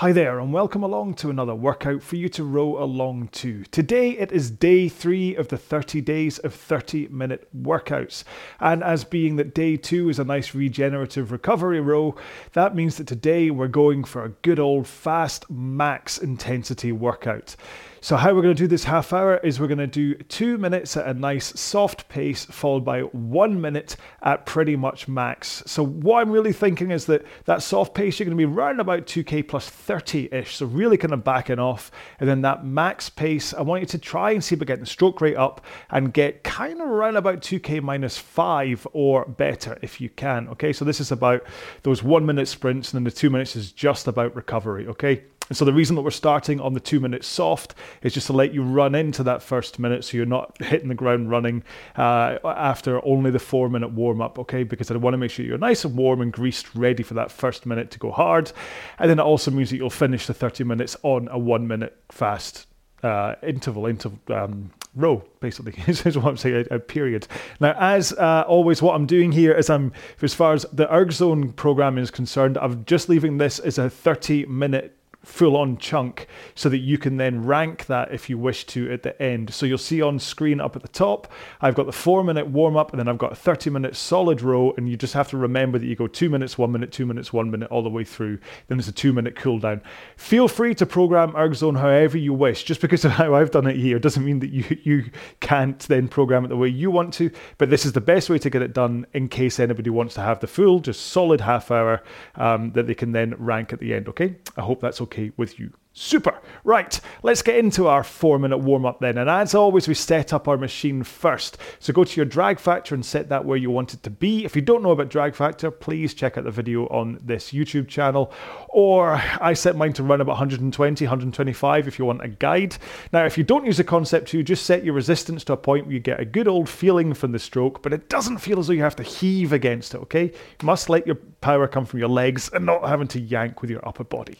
Hi there, and welcome along to another workout for you to row along to. Today it is day three of the 30 days of 30 minute workouts. And as being that day two is a nice regenerative recovery row, that means that today we're going for a good old fast max intensity workout. So, how we're going to do this half hour is we're going to do two minutes at a nice soft pace, followed by one minute at pretty much max. So, what I'm really thinking is that that soft pace, you're going to be running about 2k plus 30 ish. So, really kind of backing off. And then that max pace, I want you to try and see about getting the stroke rate up and get kind of around about 2k minus 5 or better if you can. Okay, so this is about those one minute sprints, and then the two minutes is just about recovery. Okay. And so the reason that we're starting on the two minute soft is just to let you run into that first minute so you're not hitting the ground running uh, after only the four minute warm up, okay? Because I want to make sure you're nice and warm and greased, ready for that first minute to go hard. And then it also means that you'll finish the 30 minutes on a one minute fast uh, interval, interval um, row, basically, is what I'm saying, a, a period. Now, as uh, always, what I'm doing here is I'm, as far as the ErgZone program is concerned, I'm just leaving this as a 30 minute full on chunk so that you can then rank that if you wish to at the end. So you'll see on screen up at the top, I've got the four minute warm up and then I've got a 30 minute solid row. And you just have to remember that you go two minutes, one minute, two minutes, one minute, all the way through. Then there's a two minute cool down. Feel free to program ErgZone however you wish. Just because of how I've done it here doesn't mean that you, you can't then program it the way you want to. But this is the best way to get it done in case anybody wants to have the full, just solid half hour um, that they can then rank at the end. Okay. I hope that's okay okay with you. Super. Right, let's get into our four minute warm up then. And as always, we set up our machine first. So go to your drag factor and set that where you want it to be. If you don't know about drag factor, please check out the video on this YouTube channel. Or I set mine to run about 120, 125 if you want a guide. Now, if you don't use the concept 2, just set your resistance to a point where you get a good old feeling from the stroke, but it doesn't feel as though you have to heave against it, okay? You must let your power come from your legs and not having to yank with your upper body.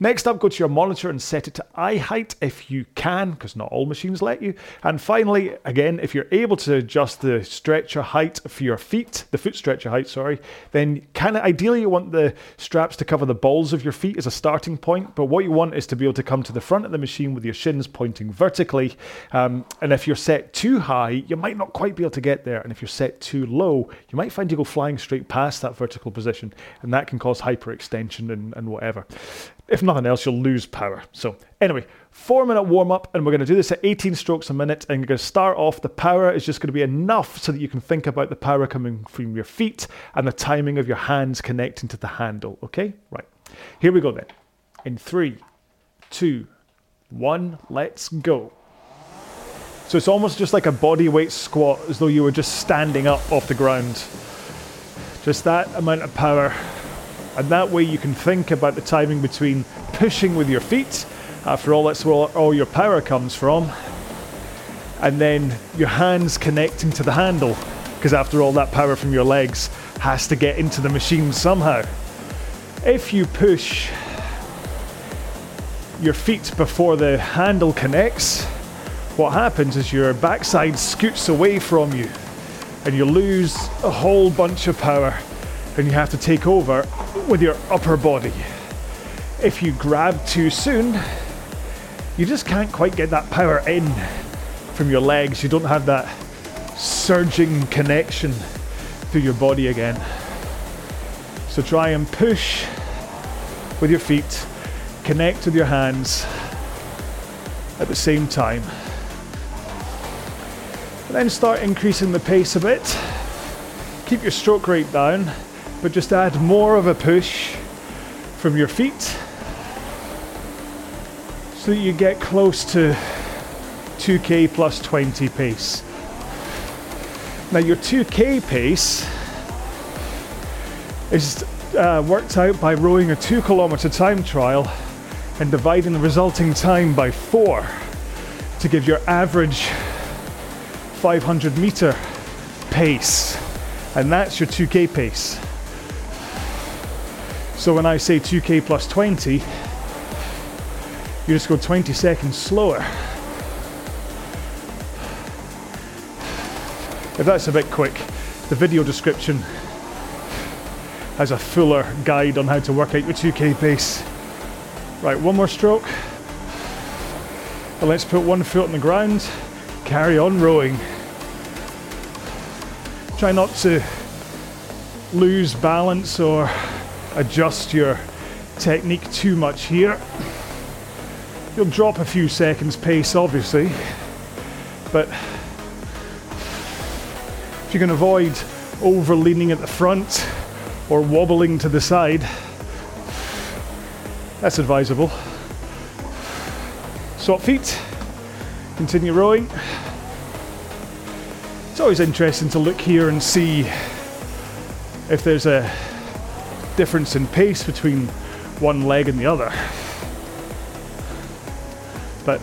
Next up, go to your monitor monitor and set it to eye height if you can, because not all machines let you. And finally, again, if you're able to adjust the stretcher height for your feet, the foot stretcher height, sorry, then kind of ideally you want the straps to cover the balls of your feet as a starting point. But what you want is to be able to come to the front of the machine with your shins pointing vertically. Um, and if you're set too high, you might not quite be able to get there. And if you're set too low, you might find you go flying straight past that vertical position, and that can cause hyperextension and, and whatever if nothing else, you'll lose power. So, anyway, four minute warm up, and we're going to do this at 18 strokes a minute. And you're going to start off, the power is just going to be enough so that you can think about the power coming from your feet and the timing of your hands connecting to the handle. Okay? Right. Here we go then. In three, two, one, let's go. So it's almost just like a body weight squat, as though you were just standing up off the ground. Just that amount of power and that way you can think about the timing between pushing with your feet, after all, that's where all your power comes from, and then your hands connecting to the handle, because after all, that power from your legs has to get into the machine somehow. If you push your feet before the handle connects, what happens is your backside scoots away from you and you lose a whole bunch of power and you have to take over with your upper body. If you grab too soon, you just can't quite get that power in from your legs. You don't have that surging connection through your body again. So try and push with your feet, connect with your hands at the same time. And then start increasing the pace a bit. Keep your stroke rate down but just add more of a push from your feet so that you get close to 2k plus 20 pace. Now, your 2k pace is uh, worked out by rowing a 2 kilometer time trial and dividing the resulting time by 4 to give your average 500 meter pace, and that's your 2k pace. So when I say 2k plus 20, you just go 20 seconds slower. If that's a bit quick, the video description has a fuller guide on how to work out your 2k pace. Right, one more stroke. And let's put one foot on the ground, carry on rowing. Try not to lose balance or adjust your technique too much here. You'll drop a few seconds pace obviously, but if you can avoid over leaning at the front or wobbling to the side, that's advisable. Swap feet, continue rowing. It's always interesting to look here and see if there's a difference in pace between one leg and the other. But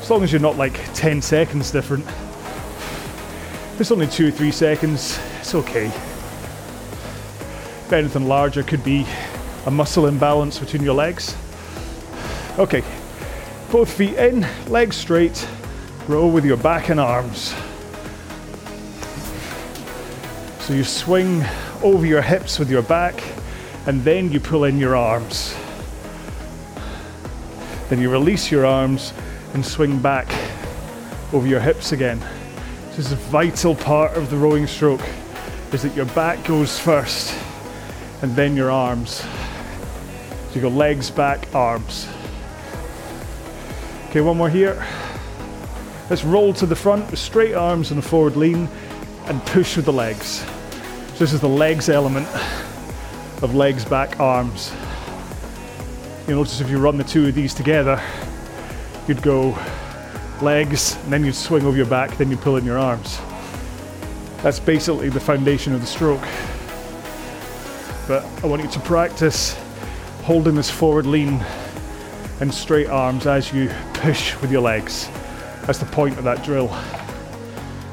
as long as you're not like 10 seconds different, if it's only two or three seconds, it's okay. If anything larger could be a muscle imbalance between your legs. Okay, both feet in, legs straight, row with your back and arms. So you swing over your hips with your back, and then you pull in your arms. Then you release your arms and swing back over your hips again. This is a vital part of the rowing stroke is that your back goes first and then your arms. So you go legs, back, arms. Okay, one more here. Let's roll to the front with straight arms and a forward lean and push with the legs. This is the legs element of legs, back, arms. You'll notice if you run the two of these together, you'd go legs, and then you'd swing over your back, then you pull in your arms. That's basically the foundation of the stroke. But I want you to practice holding this forward lean and straight arms as you push with your legs. That's the point of that drill.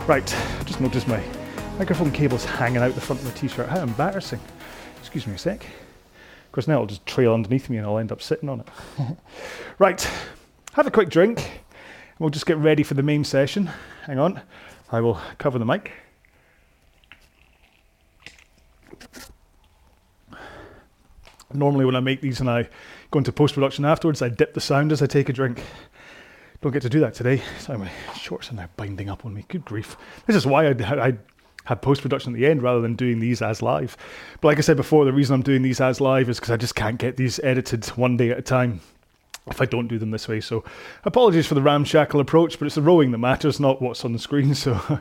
Right, just notice my Microphone cable's hanging out the front of my t-shirt. How embarrassing. Excuse me a sec. Of course, now it'll just trail underneath me and I'll end up sitting on it. right, have a quick drink. And we'll just get ready for the main session. Hang on, I will cover the mic. Normally, when I make these and I go into post production afterwards, I dip the sound as I take a drink. Don't get to do that today. So my shorts are now binding up on me. Good grief. This is why I, I had post production at the end rather than doing these as live. But like I said before, the reason I'm doing these as live is because I just can't get these edited one day at a time if I don't do them this way. So apologies for the ramshackle approach, but it's the rowing that matters, not what's on the screen. So,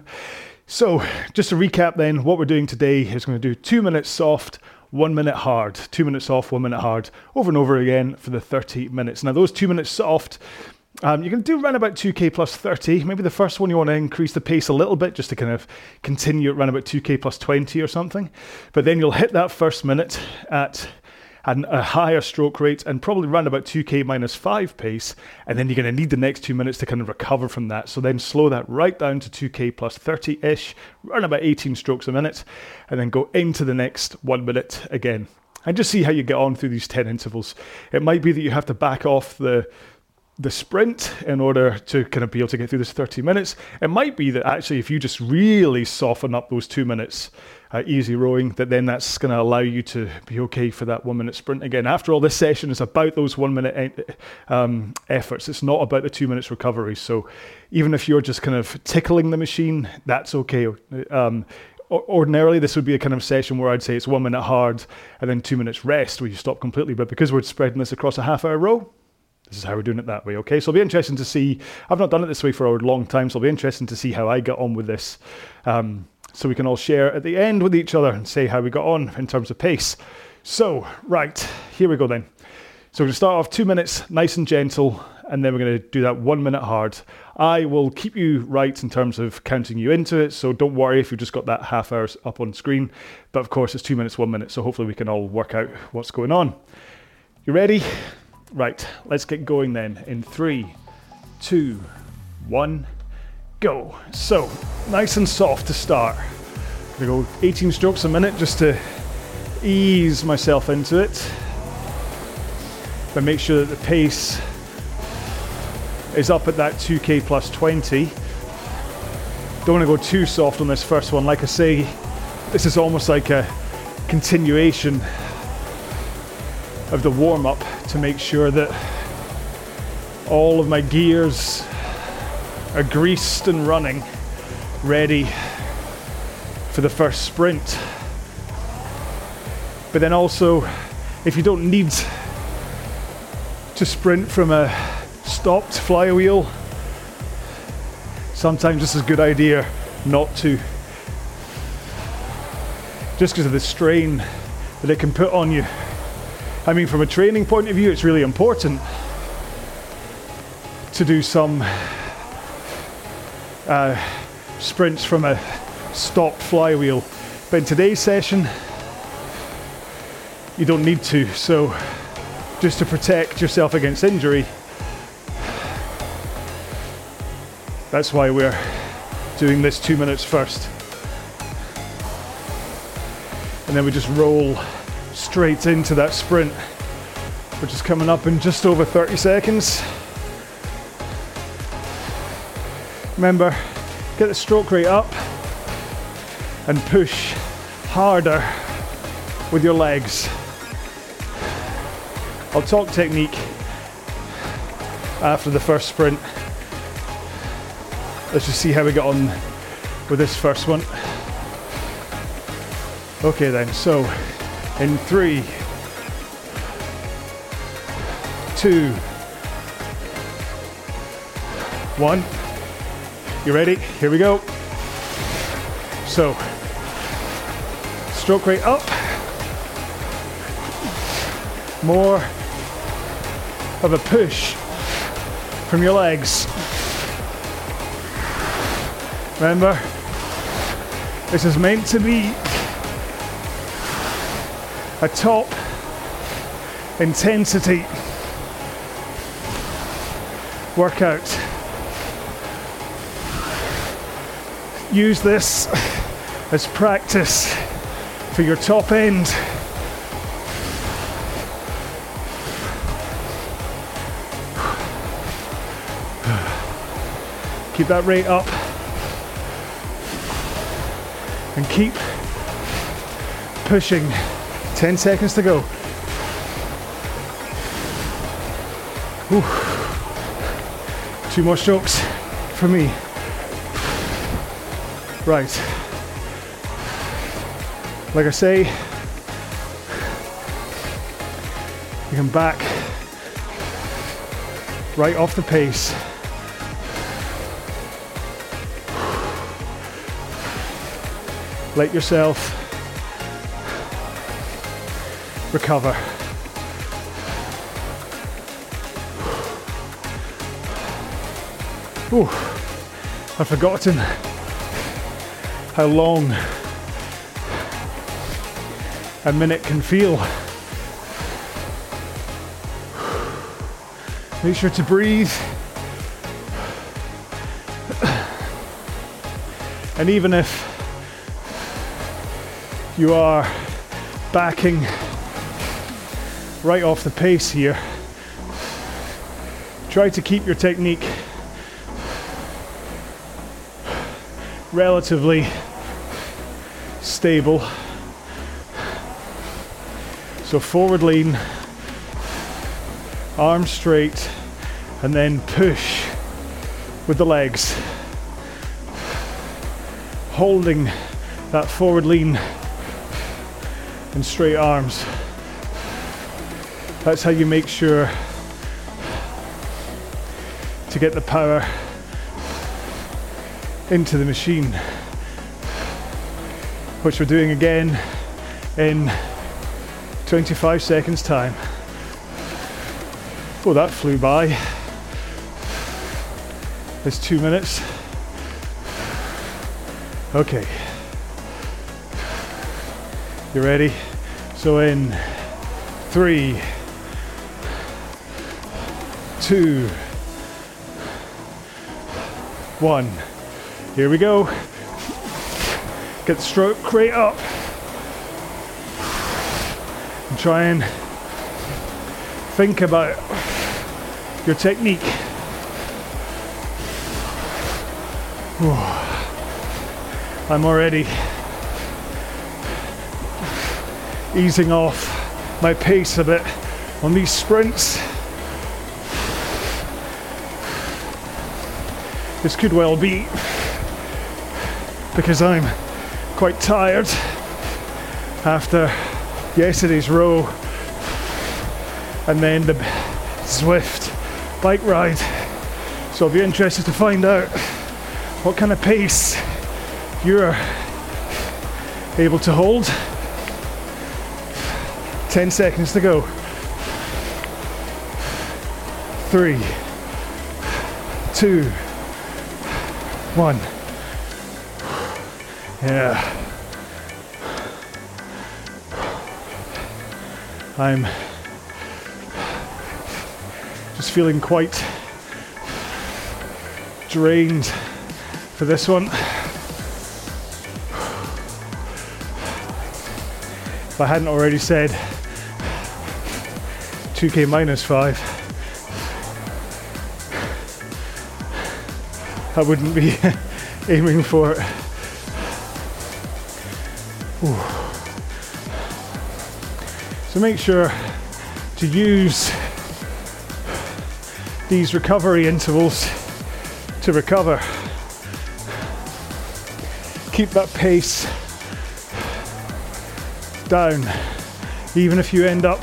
so just to recap, then what we're doing today is going to do two minutes soft. One minute hard, two minutes off, one minute hard, over and over again for the 30 minutes. Now, those two minutes soft um, you can do around about 2k plus 30. Maybe the first one you want to increase the pace a little bit just to kind of continue at around about 2k plus 20 or something. But then you'll hit that first minute at a higher stroke rate and probably run about 2k minus 5 pace. And then you're going to need the next two minutes to kind of recover from that. So then slow that right down to 2k plus 30 ish, run about 18 strokes a minute, and then go into the next one minute again. And just see how you get on through these 10 intervals. It might be that you have to back off the the sprint in order to kind of be able to get through this 30 minutes. It might be that actually, if you just really soften up those two minutes uh, easy rowing, that then that's going to allow you to be okay for that one minute sprint again. After all, this session is about those one minute um, efforts. It's not about the two minutes recovery. So even if you're just kind of tickling the machine, that's okay. Um, ordinarily this would be a kind of session where I'd say it's one minute hard and then two minutes rest where you stop completely. But because we're spreading this across a half hour row, this is how we're doing it that way. Okay, so it'll be interesting to see. I've not done it this way for a long time, so it'll be interesting to see how I get on with this. Um, so we can all share at the end with each other and say how we got on in terms of pace. So, right, here we go then. So we're going to start off two minutes, nice and gentle, and then we're going to do that one minute hard. I will keep you right in terms of counting you into it, so don't worry if you've just got that half hour up on screen. But of course, it's two minutes, one minute, so hopefully we can all work out what's going on. You ready? Right, let's get going then in three, two, one, go. So, nice and soft to start. Gonna go 18 strokes a minute just to ease myself into it. But make sure that the pace is up at that 2k plus 20. Don't want to go too soft on this first one. Like I say, this is almost like a continuation of the warm up to make sure that all of my gears are greased and running, ready for the first sprint. But then also, if you don't need to sprint from a stopped flywheel, sometimes it's a good idea not to. Just because of the strain that it can put on you. I mean, from a training point of view, it's really important to do some uh, sprints from a stopped flywheel. But in today's session, you don't need to. So, just to protect yourself against injury, that's why we're doing this two minutes first. And then we just roll straight into that sprint, which is coming up in just over 30 seconds. Remember, get the stroke rate up and push harder with your legs. I'll talk technique after the first sprint. Let's just see how we get on with this first one. Okay, then, so in three, two, one. You ready? Here we go. So, stroke rate up. More of a push from your legs. Remember, this is meant to be a top intensity workout. use this as practice for your top end. Keep that rate up and keep pushing. 10 seconds to go. Whew. Two more strokes for me. Right. Like I say, you can back right off the pace. Let yourself recover. Ooh, I've forgotten how long a minute can feel. Make sure to breathe. And even if you are backing right off the pace here, try to keep your technique relatively stable. So forward lean, arms straight, and then push with the legs. Holding that forward lean and straight arms. That's how you make sure to get the power into the machine, which we're doing again in 25 seconds time. Oh, that flew by. It's two minutes. Okay. You ready? So in three, two, one. Here we go. Get the stroke rate up. And try and think about your technique. I'm already easing off my pace a bit on these sprints. This could well be because I'm quite tired after yesterday's row and then the Zwift bike ride. So I'll be interested to find out what kind of pace you're able to hold. 10 seconds to go. Three, two, one. Yeah. I'm just feeling quite drained for this one. If I hadn't already said 2k minus 5, I wouldn't be aiming for it. Ooh. So make sure to use these recovery intervals to recover. Keep that pace down, even if you end up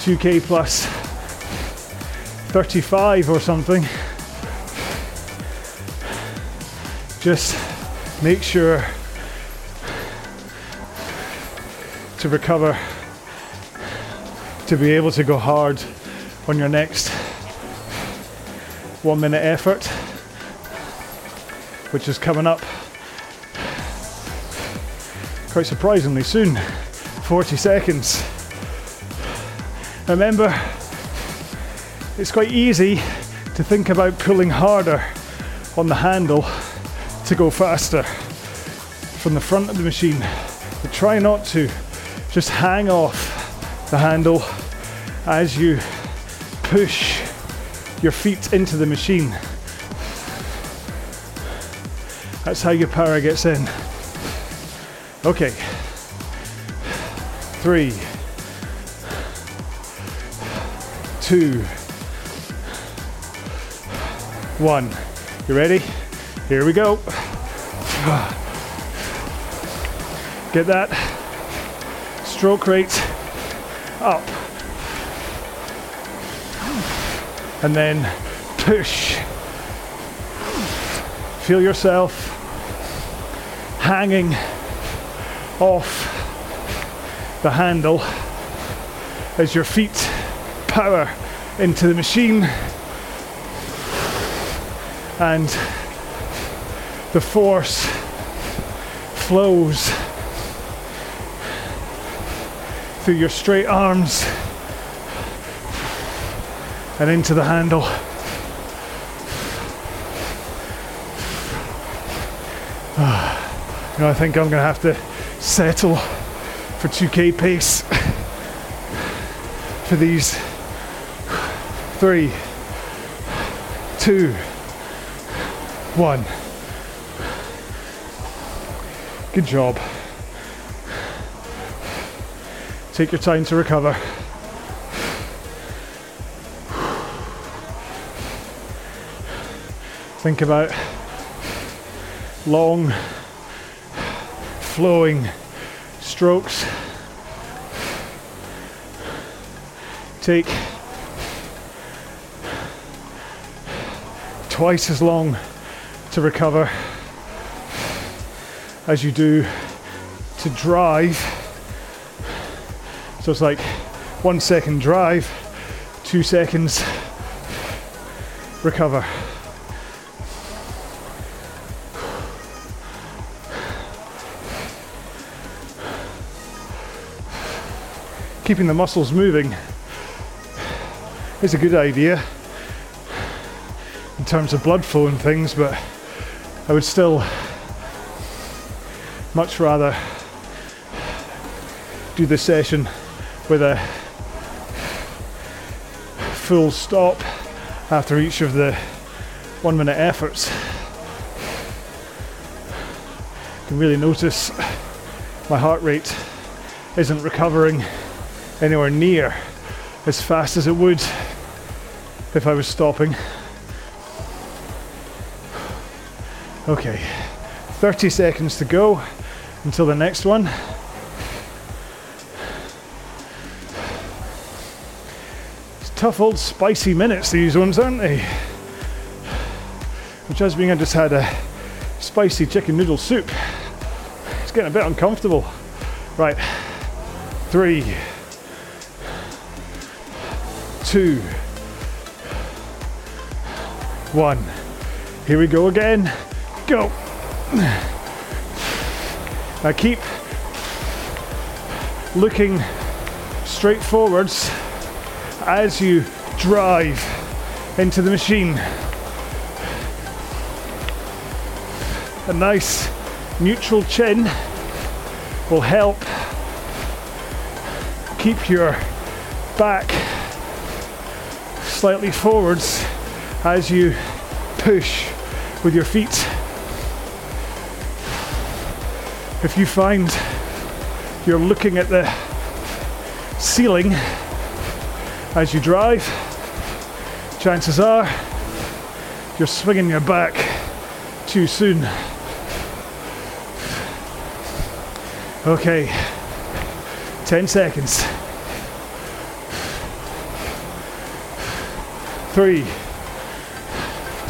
2k plus 35 or something. Just make sure to recover to be able to go hard on your next one minute effort, which is coming up quite surprisingly soon 40 seconds. Remember, it's quite easy to think about pulling harder on the handle to go faster from the front of the machine. But try not to. Just hang off the handle as you push your feet into the machine. That's how your power gets in. Okay. Three, two, one. You ready? Here we go. Get that stroke rate up. And then push. Feel yourself hanging off the handle as your feet power into the machine and the force flows through your straight arms and into the handle. Ah, you know, I think I'm going to have to settle for 2k pace for these three, two, one. Good job. Take your time to recover. Think about long, flowing strokes. Take twice as long to recover as you do to drive. So it's like one second drive, two seconds recover. Keeping the muscles moving is a good idea. in terms of blood flow and things, but I would still much rather do the session with a full stop after each of the one minute efforts. You can really notice my heart rate isn't recovering anywhere near as fast as it would if I was stopping. Okay, 30 seconds to go until the next one. It's tough old spicy minutes, these ones, aren't they? Which has been, I just had a spicy chicken noodle soup. It's getting a bit uncomfortable. Right, three, two, one. Here we go again. Go. Now keep looking straight forwards as you drive into the machine. A nice neutral chin will help keep your back slightly forwards as you push with your feet. If you find you're looking at the ceiling as you drive, chances are you're swinging your back too soon. Okay, 10 seconds. Three,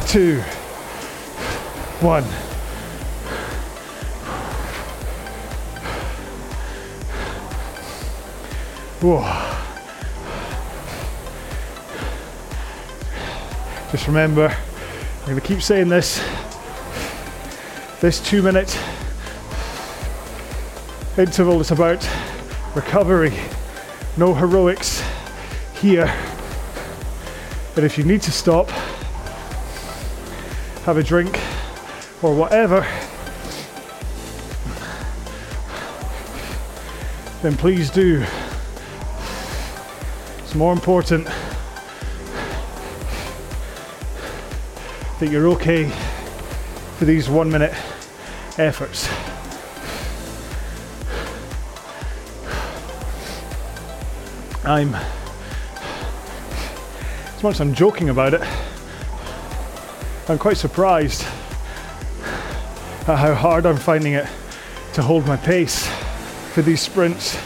two, one. Whoa. Just remember, I'm going to keep saying this. This two minute interval is about recovery, no heroics here. But if you need to stop, have a drink or whatever, then please do. It's more important that you're okay for these one minute efforts. I'm, as much as I'm joking about it, I'm quite surprised at how hard I'm finding it to hold my pace for these sprints.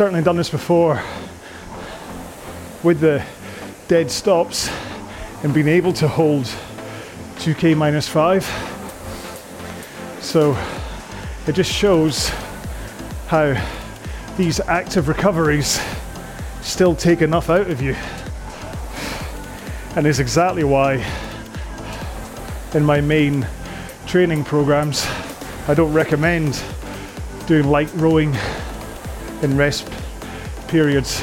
Certainly done this before with the dead stops and being able to hold 2k minus 5. So it just shows how these active recoveries still take enough out of you and is exactly why in my main training programs I don't recommend doing light rowing in rest periods.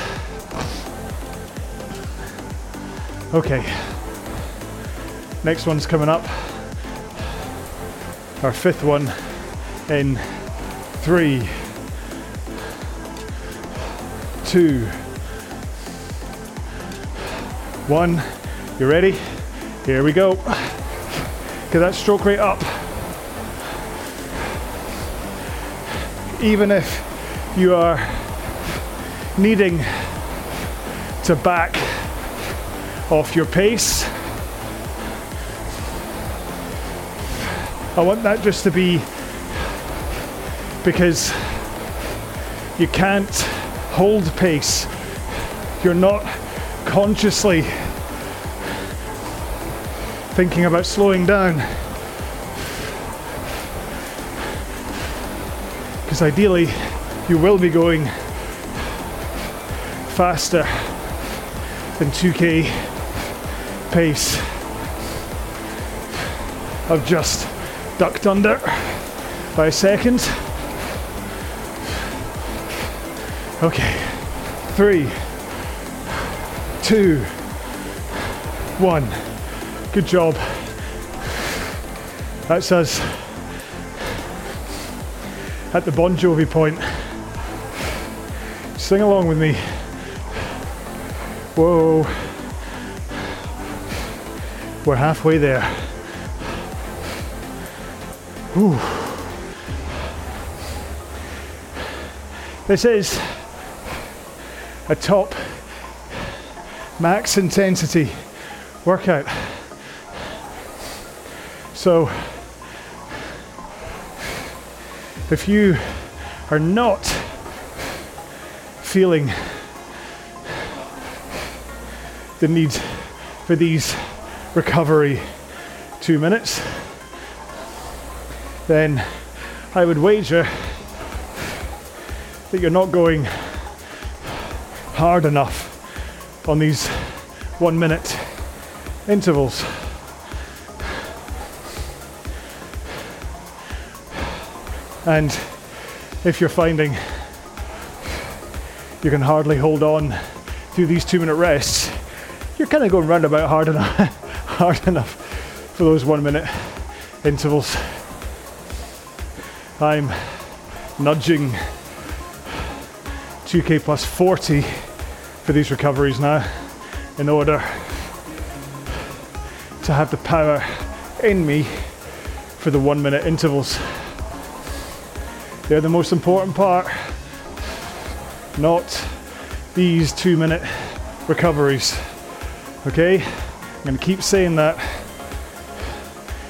Okay, next one's coming up. Our fifth one in three, two, one. You ready? Here we go. Get that stroke rate up. Even if you are needing to back off your pace, I want that just to be because you can't hold pace. You're not consciously thinking about slowing down. Because ideally, you will be going faster than 2k pace. I've just ducked under by a second. Okay, three, two, one. Good job. That's us at the Bon Jovi point. Sing along with me. Whoa. We're halfway there. Whew. This is a top max intensity workout. So, if you are not feeling the need for these recovery two minutes, then I would wager that you're not going hard enough on these one minute intervals. And if you're finding you can hardly hold on through these two minute rests, you're kind of going round about hard enough, hard enough for those one minute intervals. I'm nudging 2k plus 40 for these recoveries now in order to have the power in me for the one minute intervals. They're the most important part, not these two minute recoveries. Okay? I'm to keep saying that.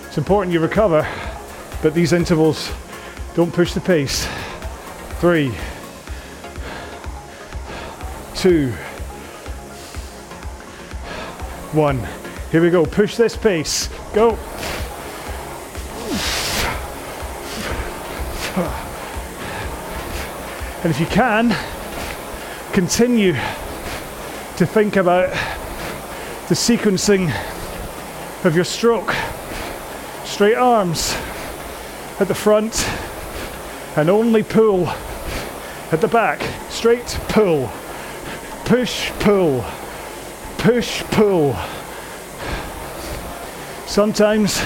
It's important you recover, but these intervals don't push the pace. Three, two, one. Here we go. Push this pace. Go. And if you can, continue to think about the sequencing of your stroke. Straight arms at the front and only pull at the back. Straight pull. Push, pull. Push, pull. Sometimes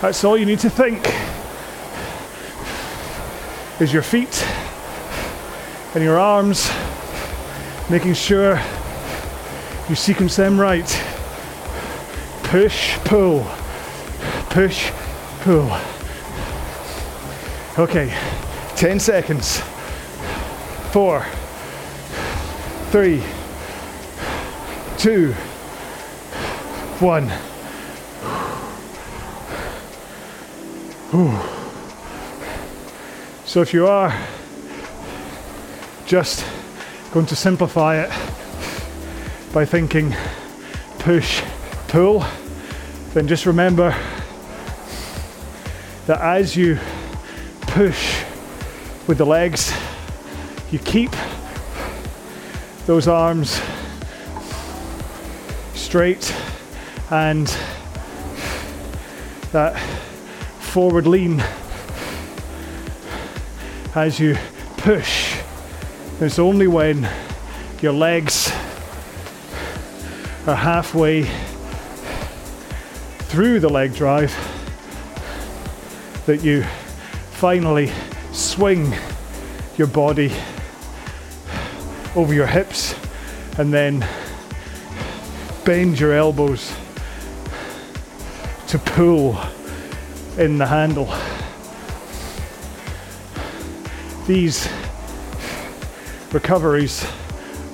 that's all you need to think is your feet and your arms, making sure you sequence them right. Push, pull, push, pull. Okay, 10 seconds. Four, three, two, one. So if you are just going to simplify it by thinking push, pull, then just remember that as you push with the legs, you keep those arms straight and that forward lean as you push it's only when your legs are halfway through the leg drive that you finally swing your body over your hips and then bend your elbows to pull in the handle. These recoveries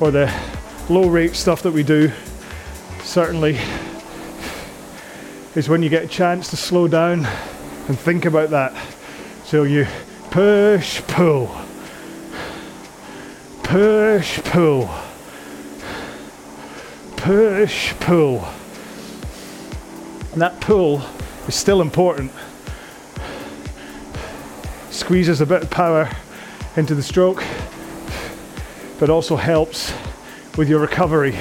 or the low rate stuff that we do certainly is when you get a chance to slow down and think about that. So you push, pull, push, pull, push, pull. And that pull is still important. Squeezes a bit of power into the stroke but also helps with your recovery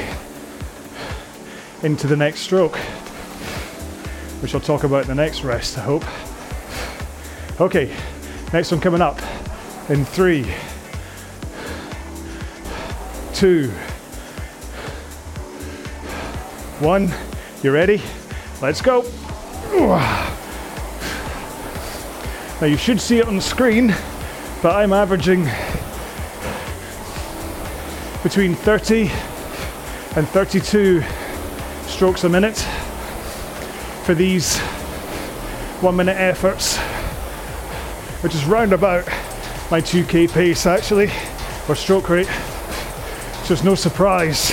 into the next stroke, which I'll talk about in the next rest, I hope. Okay, next one coming up in three, two, one. You ready? Let's go. Now you should see it on the screen, but I'm averaging between 30 and 32 strokes a minute for these one minute efforts, which is round about my 2k pace actually, or stroke rate. So it's no surprise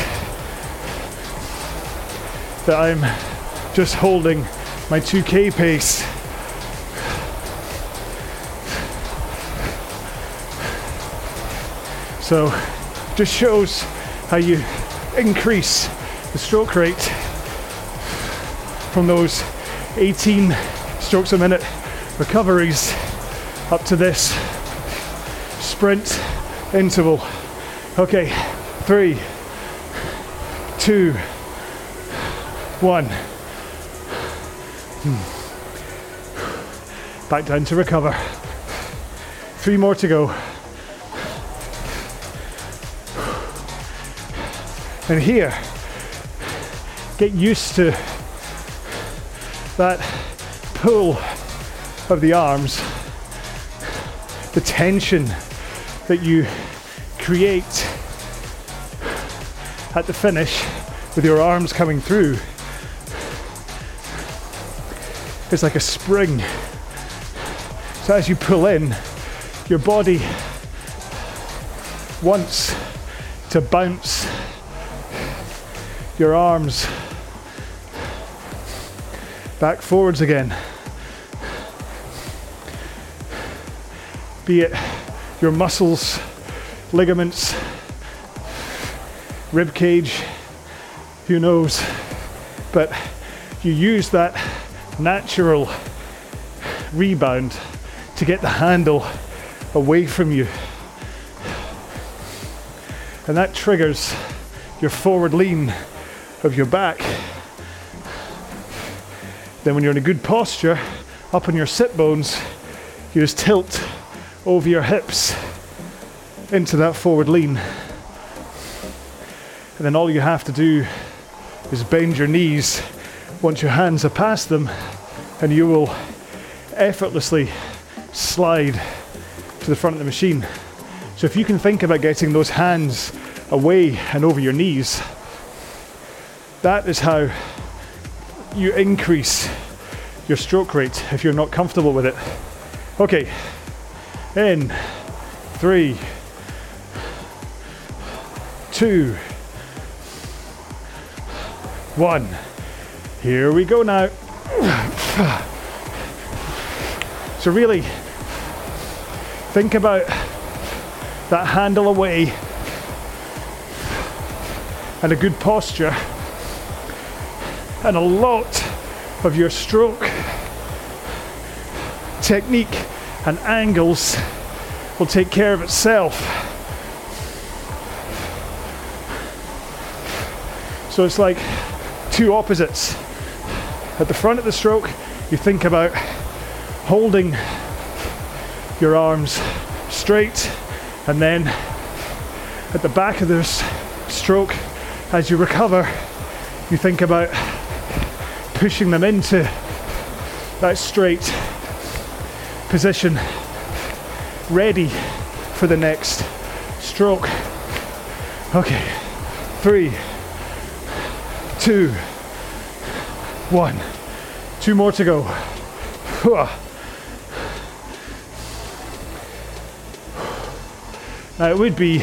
that I'm just holding my 2k pace. So just shows how you increase the stroke rate from those 18 strokes a minute recoveries up to this sprint interval. Okay, three, two, one. Hmm. Back down to recover. Three more to go. And here, get used to that pull of the arms, the tension that you create at the finish with your arms coming through. It's like a spring. So as you pull in, your body wants to bounce your arms back forwards again. Be it your muscles, ligaments, rib cage, who knows. But you use that natural rebound to get the handle away from you. And that triggers your forward lean of your back. Then, when you're in a good posture, up on your sit bones, you just tilt over your hips into that forward lean. And then all you have to do is bend your knees once your hands are past them, and you will effortlessly slide to the front of the machine. So, if you can think about getting those hands away and over your knees, that is how you increase your stroke rate if you're not comfortable with it. Okay, in three, two, one. Here we go now. So, really think about that handle away and a good posture and a lot of your stroke technique and angles will take care of itself. So it's like two opposites. At the front of the stroke, you think about holding your arms straight, and then at the back of this stroke, as you recover, you think about pushing them into that straight position, ready for the next stroke. Okay, three, two, one. Two more to go. Now, it would be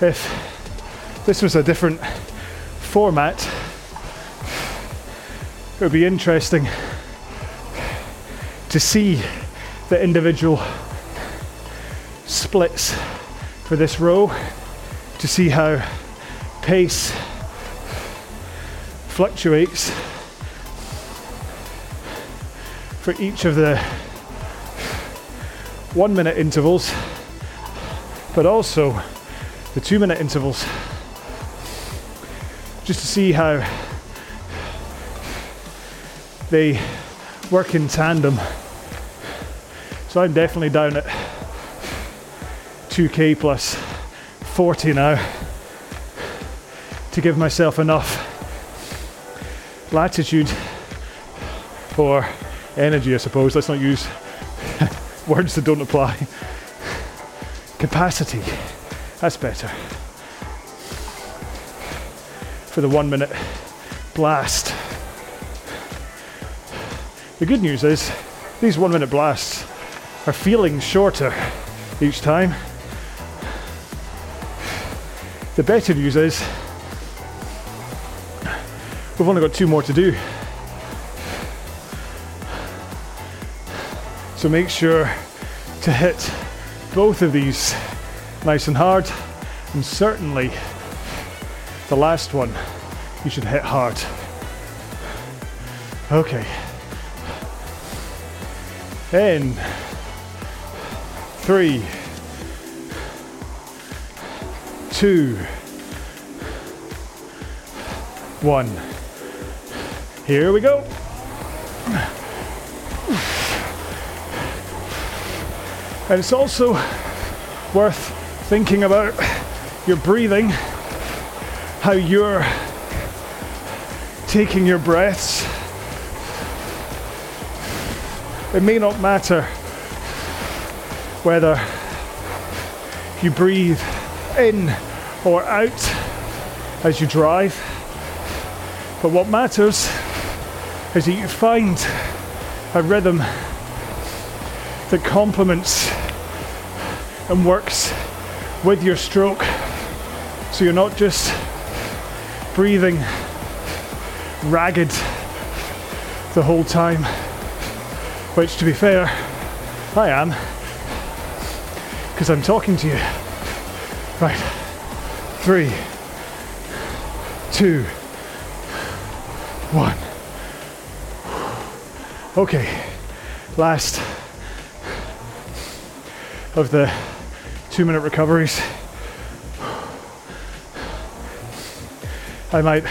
if this was a different format it would be interesting to see the individual splits for this row to see how pace fluctuates for each of the one minute intervals, but also the two minute intervals, just to see how they work in tandem. So I'm definitely down at 2k plus 40 now to give myself enough latitude or energy, I suppose. Let's not use words that don't apply. Capacity, that's better. For the one minute blast. The good news is, these one minute blasts are feeling shorter each time. The better news is, we've only got two more to do. So make sure to hit both of these nice and hard, and certainly the last one you should hit hard. Okay. In three, two, one. Here we go. And it's also worth thinking about your breathing, how you're taking your breaths. It may not matter whether you breathe in or out as you drive, but what matters is that you find a rhythm that complements and works with your stroke. So you're not just breathing ragged the whole time, which to be fair, I am because I'm talking to you. Right, three, two, one. Okay, last of the two minute recoveries. I might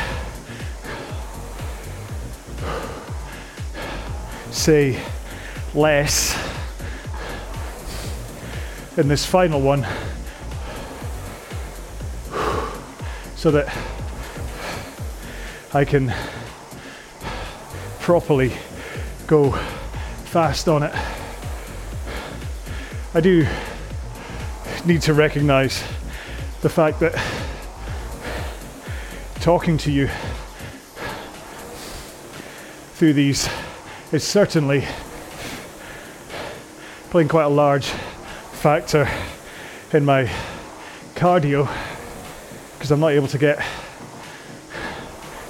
say less in this final one so that I can properly go fast on it. I do need to recognize the fact that talking to you through these is certainly playing quite a large factor in my cardio because I'm not able to get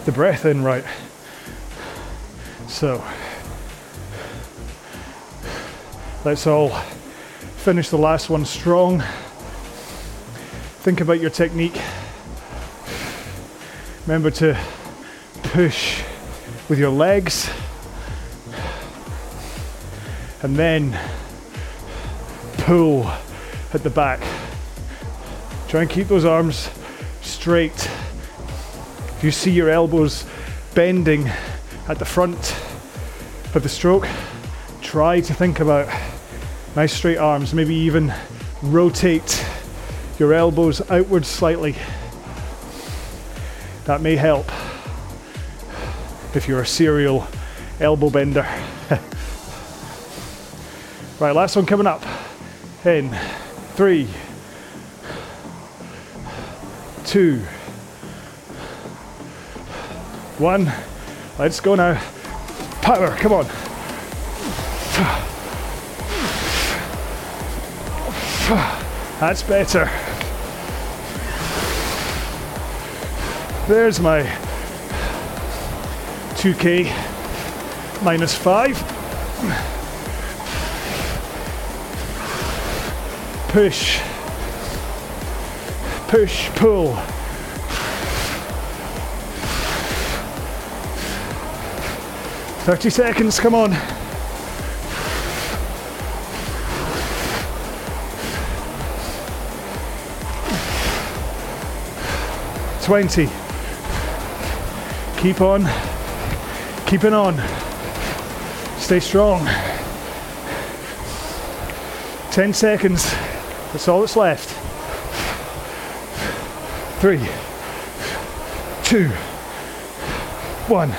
the breath in right. So let's all finish the last one strong. Think about your technique. Remember to push with your legs and then pull at the back. Try and keep those arms straight. If you see your elbows bending at the front of the stroke, try to think about nice straight arms, maybe even rotate your elbows outwards slightly. That may help if you're a serial elbow bender. Right, last one coming up. In three, two, one. Let's go now. Power, come on. That's better. There's my 2k minus 5. Push, push, pull. Thirty seconds, come on. Twenty. Keep on, keeping on. Stay strong. Ten seconds. That's all that's left. Three, two, one.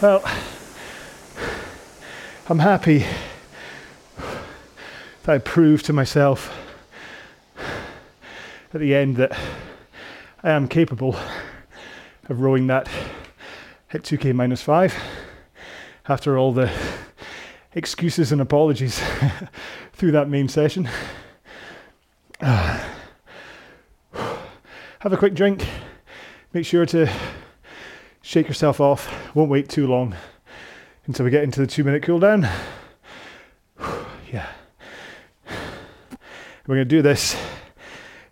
Well, I'm happy that I proved to myself at the end that I am capable of rowing that at 2k minus 5 after all the excuses and apologies through that main session. Have a quick drink. Make sure to shake yourself off. Won't wait too long until we get into the two minute cool down. yeah. We're going to do this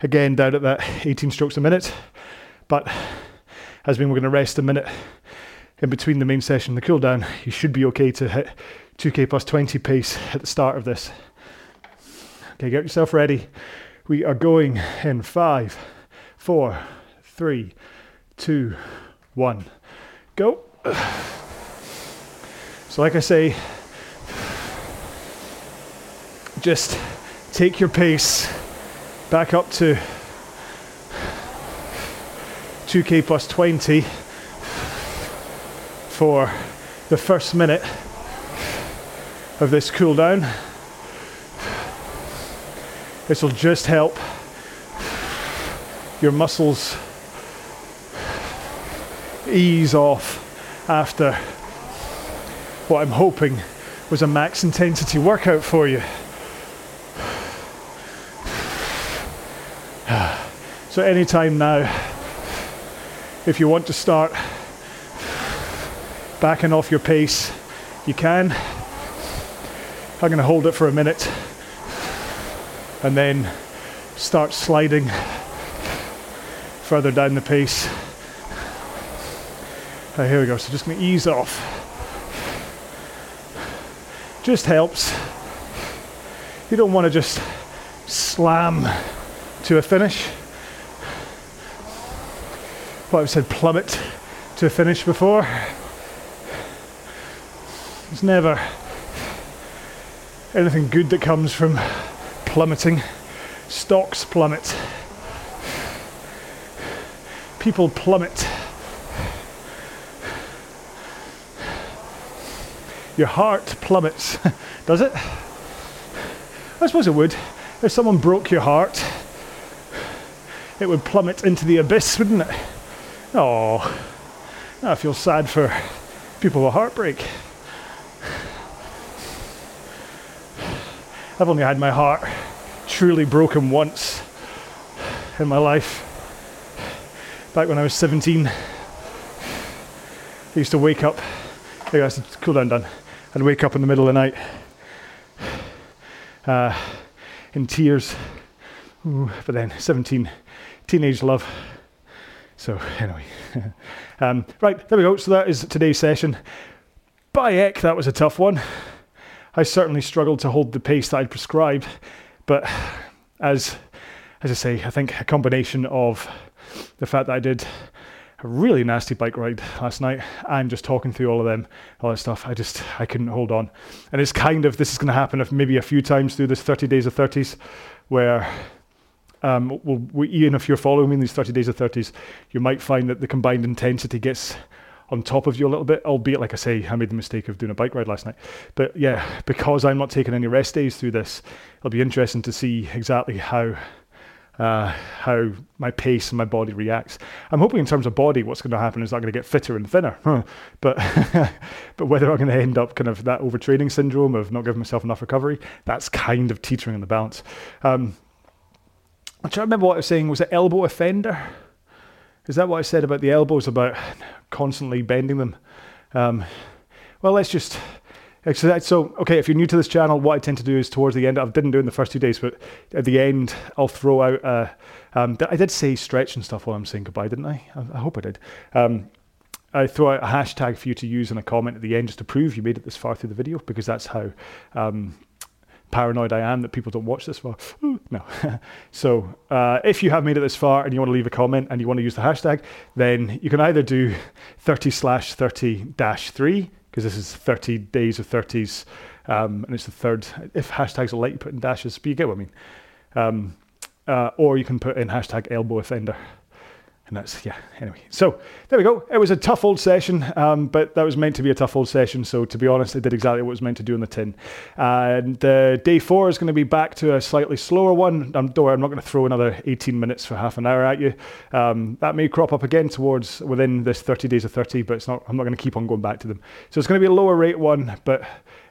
again down at that 18 strokes a minute, but as we're going to rest a minute in between the main session and the cool down. You should be okay to hit 2k plus 20 pace at the start of this. Okay, get yourself ready. We are going in five, four, three, two, one. Go. So, like I say, just take your pace back up to 2k plus 20 for the first minute of this cool down. This will just help your muscles ease off after what I'm hoping was a max intensity workout for you. So, anytime now, if you want to start backing off your pace, you can. I'm going to hold it for a minute and then start sliding further down the pace. Right, here we go. So just going to ease off. Just helps. You don't want to just slam to a finish. What I've said plummet to a finish before. It's never anything good that comes from plummeting. Stocks plummet. People plummet. Your heart plummets. Does it? I suppose it would. If someone broke your heart, it would plummet into the abyss, wouldn't it? Oh, I feel sad for people with heartbreak. I've only had my heart truly broken once in my life. Back when I was 17, I used to wake up, I used to cool down, done, and wake up in the middle of the night uh, in tears. Ooh, but then 17, teenage love. So, anyway. um, right, there we go. So, that is today's session. By heck, that was a tough one. I certainly struggled to hold the pace that I'd prescribed, but as as I say, I think a combination of the fact that I did a really nasty bike ride last night and just talking through all of them, all that stuff, I just I couldn't hold on. And it's kind of this is going to happen if maybe a few times through this 30 days of 30s, where um, we'll, we, even if you're following me in these 30 days of 30s, you might find that the combined intensity gets on top of you a little bit, albeit, like I say, I made the mistake of doing a bike ride last night. But yeah, because I'm not taking any rest days through this, it'll be interesting to see exactly how. Uh, how my pace and my body reacts. I'm hoping in terms of body, what's going to happen is I'm going to get fitter and thinner. Huh. But but whether I'm going to end up kind of that overtraining syndrome of not giving myself enough recovery, that's kind of teetering on the balance. Um, I'm trying to remember what I was saying. Was it elbow offender? Is that what I said about the elbows, about constantly bending them? Um, well, let's just. So, okay, if you're new to this channel, what I tend to do is towards the end, I didn't do in the first two days, but at the end, I'll throw out. Uh, um, I did say stretch and stuff while I'm saying goodbye, didn't I? I, I hope I did. Um, I throw out a hashtag for you to use in a comment at the end just to prove you made it this far through the video because that's how um, paranoid I am that people don't watch this far. no. so uh, if you have made it this far and you want to leave a comment and you want to use the hashtag, then you can either do 30 slash 30 dash 3, because this is 30 days of 30s, um, and it's the third. If hashtags are you put in dashes, but you get what I mean. Um, uh, or you can put in hashtag elbow offender. And that's yeah. Anyway, so there we go. It was a tough old session, um, but that was meant to be a tough old session. So to be honest, I did exactly what it was meant to do on the tin. And uh, day four is going to be back to a slightly slower one. I'm, don't worry, I'm not going to throw another 18 minutes for half an hour at you. Um, that may crop up again towards within this 30 days of 30, but it's not. I'm not going to keep on going back to them. So it's going to be a lower rate one, but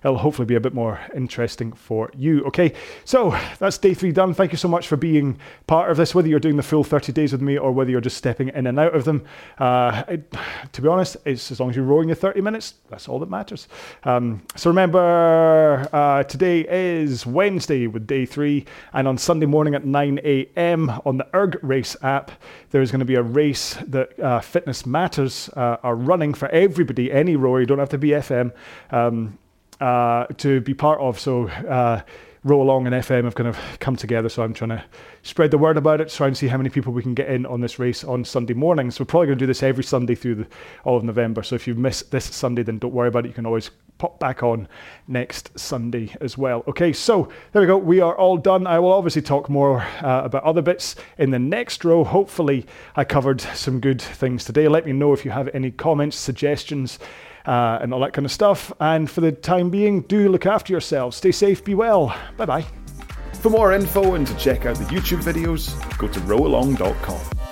it'll hopefully be a bit more interesting for you. Okay, so that's day three done. Thank you so much for being part of this, whether you're doing the full 30 days with me or whether you're just stepping in and out of them. Uh, it, to be honest, it's as long as you're rowing your 30 minutes, that's all that matters. Um, so remember, uh, today is Wednesday with day three, and on Sunday morning at 9 a.m. on the Erg Race app, there's going to be a race that uh, Fitness Matters uh, are running for everybody, any rower. You don't have to be FM. Um, uh, to be part of. So uh, Row Along and FM have kind of come together. So I'm trying to spread the word about it, try and see how many people we can get in on this race on Sunday morning. So we're probably going to do this every Sunday through the, all of November. So if you miss this Sunday, then don't worry about it. You can always pop back on next Sunday as well. Okay, so there we go. We are all done. I will obviously talk more uh, about other bits in the next row. Hopefully, I covered some good things today. Let me know if you have any comments, suggestions uh, and all that kind of stuff. And for the time being, do look after yourselves. Stay safe, be well. Bye bye. For more info and to check out the YouTube videos, go to rowalong.com.